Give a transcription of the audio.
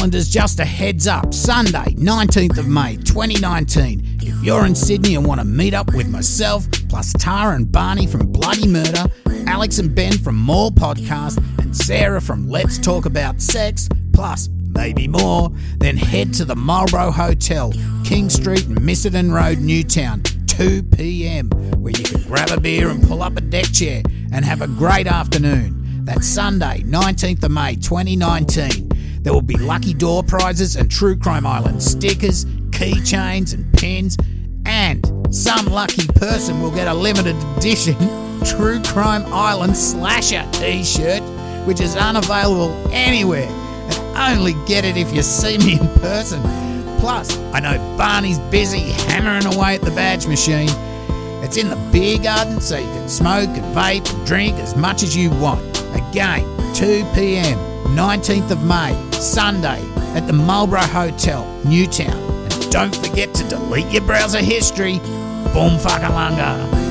Islanders, just a heads up Sunday, 19th of May 2019. If you're in Sydney and want to meet up with myself, plus Tara and Barney from Bloody Murder, Alex and Ben from MAUL Podcast, and Sarah from Let's Talk About Sects, plus maybe more, then head to the Marlborough Hotel, King Street, Missenden Road, Newtown, 2 pm, where you can grab a beer and pull up a deck chair and have a great afternoon. That's Sunday, 19th of May 2019. There will be lucky door prizes and True Crime Island stickers, keychains, and pins, and some lucky person will get a limited edition True Crime Island Slasher t shirt, which is unavailable anywhere. And only get it if you see me in person. Plus, I know Barney's busy hammering away at the badge machine. It's in the beer garden, so you can smoke and vape and drink as much as you want. Again, 2 pm, 19th of May, Sunday, at the Marlborough Hotel, Newtown. And don't forget to delete your browser history. Boom fuckalunga.